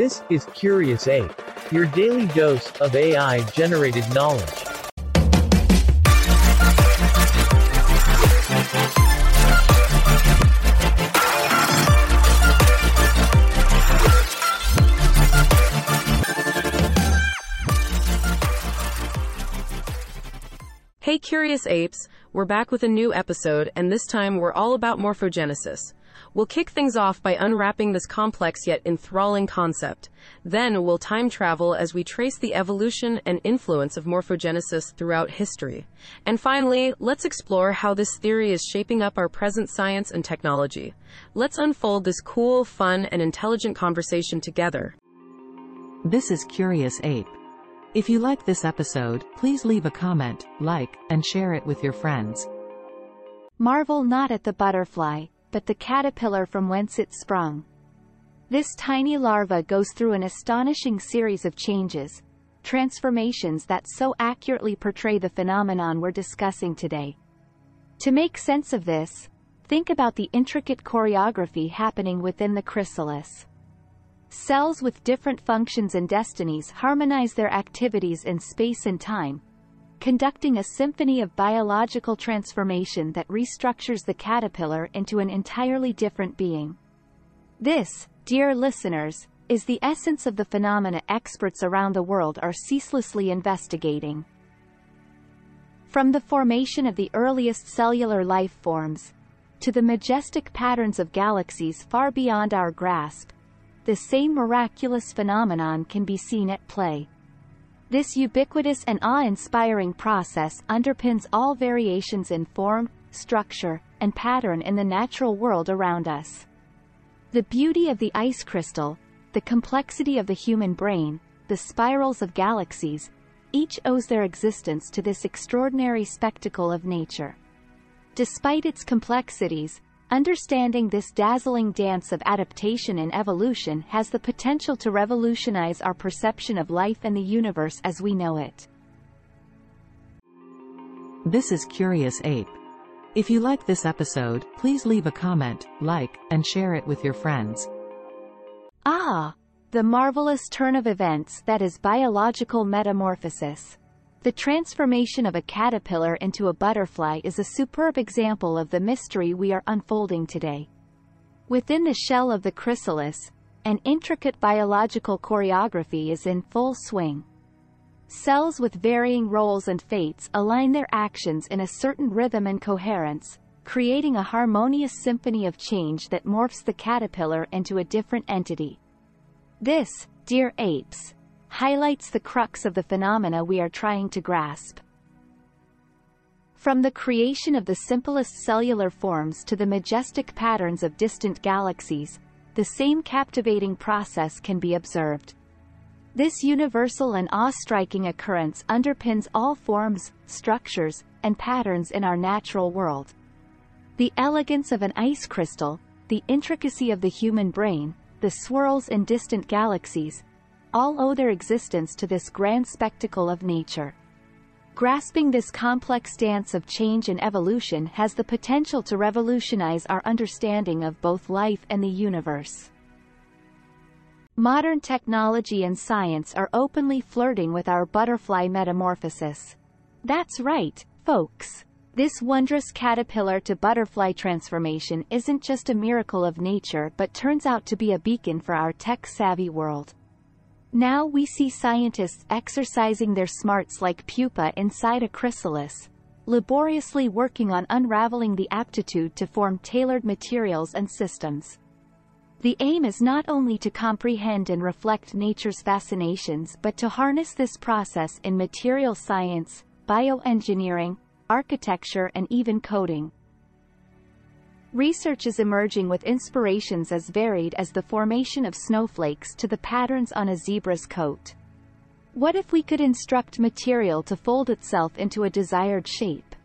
This is Curious Ape, your daily dose of AI generated knowledge. Hey Curious Apes, we're back with a new episode, and this time we're all about morphogenesis. We'll kick things off by unwrapping this complex yet enthralling concept. Then we'll time travel as we trace the evolution and influence of morphogenesis throughout history. And finally, let's explore how this theory is shaping up our present science and technology. Let's unfold this cool, fun, and intelligent conversation together. This is Curious Ape. If you like this episode, please leave a comment, like, and share it with your friends. Marvel not at the butterfly, but the caterpillar from whence it sprung. This tiny larva goes through an astonishing series of changes, transformations that so accurately portray the phenomenon we're discussing today. To make sense of this, think about the intricate choreography happening within the chrysalis. Cells with different functions and destinies harmonize their activities in space and time, conducting a symphony of biological transformation that restructures the caterpillar into an entirely different being. This, dear listeners, is the essence of the phenomena experts around the world are ceaselessly investigating. From the formation of the earliest cellular life forms, to the majestic patterns of galaxies far beyond our grasp, the same miraculous phenomenon can be seen at play. This ubiquitous and awe-inspiring process underpins all variations in form, structure, and pattern in the natural world around us. The beauty of the ice crystal, the complexity of the human brain, the spirals of galaxies, each owes their existence to this extraordinary spectacle of nature. Despite its complexities, Understanding this dazzling dance of adaptation and evolution has the potential to revolutionize our perception of life and the universe as we know it. This is Curious Ape. If you like this episode, please leave a comment, like, and share it with your friends. Ah! The marvelous turn of events that is biological metamorphosis. The transformation of a caterpillar into a butterfly is a superb example of the mystery we are unfolding today. Within the shell of the chrysalis, an intricate biological choreography is in full swing. Cells with varying roles and fates align their actions in a certain rhythm and coherence, creating a harmonious symphony of change that morphs the caterpillar into a different entity. This, dear apes, highlights the crux of the phenomena we are trying to grasp. From the creation of the simplest cellular forms to the majestic patterns of distant galaxies, the same captivating process can be observed. This universal and awe-striking occurrence underpins all forms, structures, and patterns in our natural world. The elegance of an ice crystal, the intricacy of the human brain, the swirls in distant galaxies, all owe their existence to this grand spectacle of nature. Grasping this complex dance of change and evolution has the potential to revolutionize our understanding of both life and the universe. Modern technology and science are openly flirting with our butterfly metamorphosis. That's right, folks. This wondrous caterpillar to butterfly transformation isn't just a miracle of nature but turns out to be a beacon for our tech-savvy world. Now we see scientists exercising their smarts like pupa inside a chrysalis, laboriously working on unraveling the aptitude to form tailored materials and systems. The aim is not only to comprehend and reflect nature's fascinations but to harness this process in material science, bioengineering, architecture and even coding. Research is emerging with inspirations as varied as the formation of snowflakes to the patterns on a zebra's coat. What if we could instruct material to fold itself into a desired shape?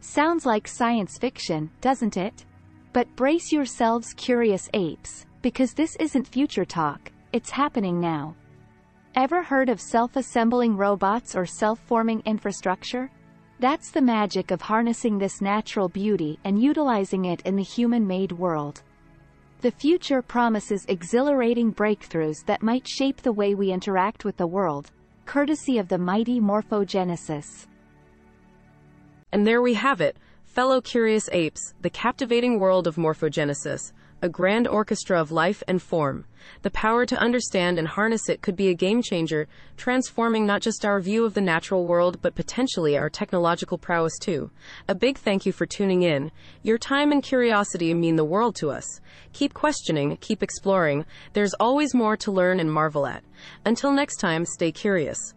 Sounds like science fiction, doesn't it? But brace yourselves curious apes, because this isn't future talk, it's happening now. Ever heard of self-assembling robots or self-forming infrastructure? That's the magic of harnessing this natural beauty and utilizing it in the human-made world. The future promises exhilarating breakthroughs that might shape the way we interact with the world, courtesy of the mighty morphogenesis. And there we have it, fellow curious apes, the captivating world of morphogenesis, a grand orchestra of life and form. The power to understand and harness it could be a game changer, transforming not just our view of the natural world, but potentially our technological prowess too. A big thank you for tuning in. Your time and curiosity mean the world to us. Keep questioning, keep exploring. There's always more to learn and marvel at. Until next time, stay curious.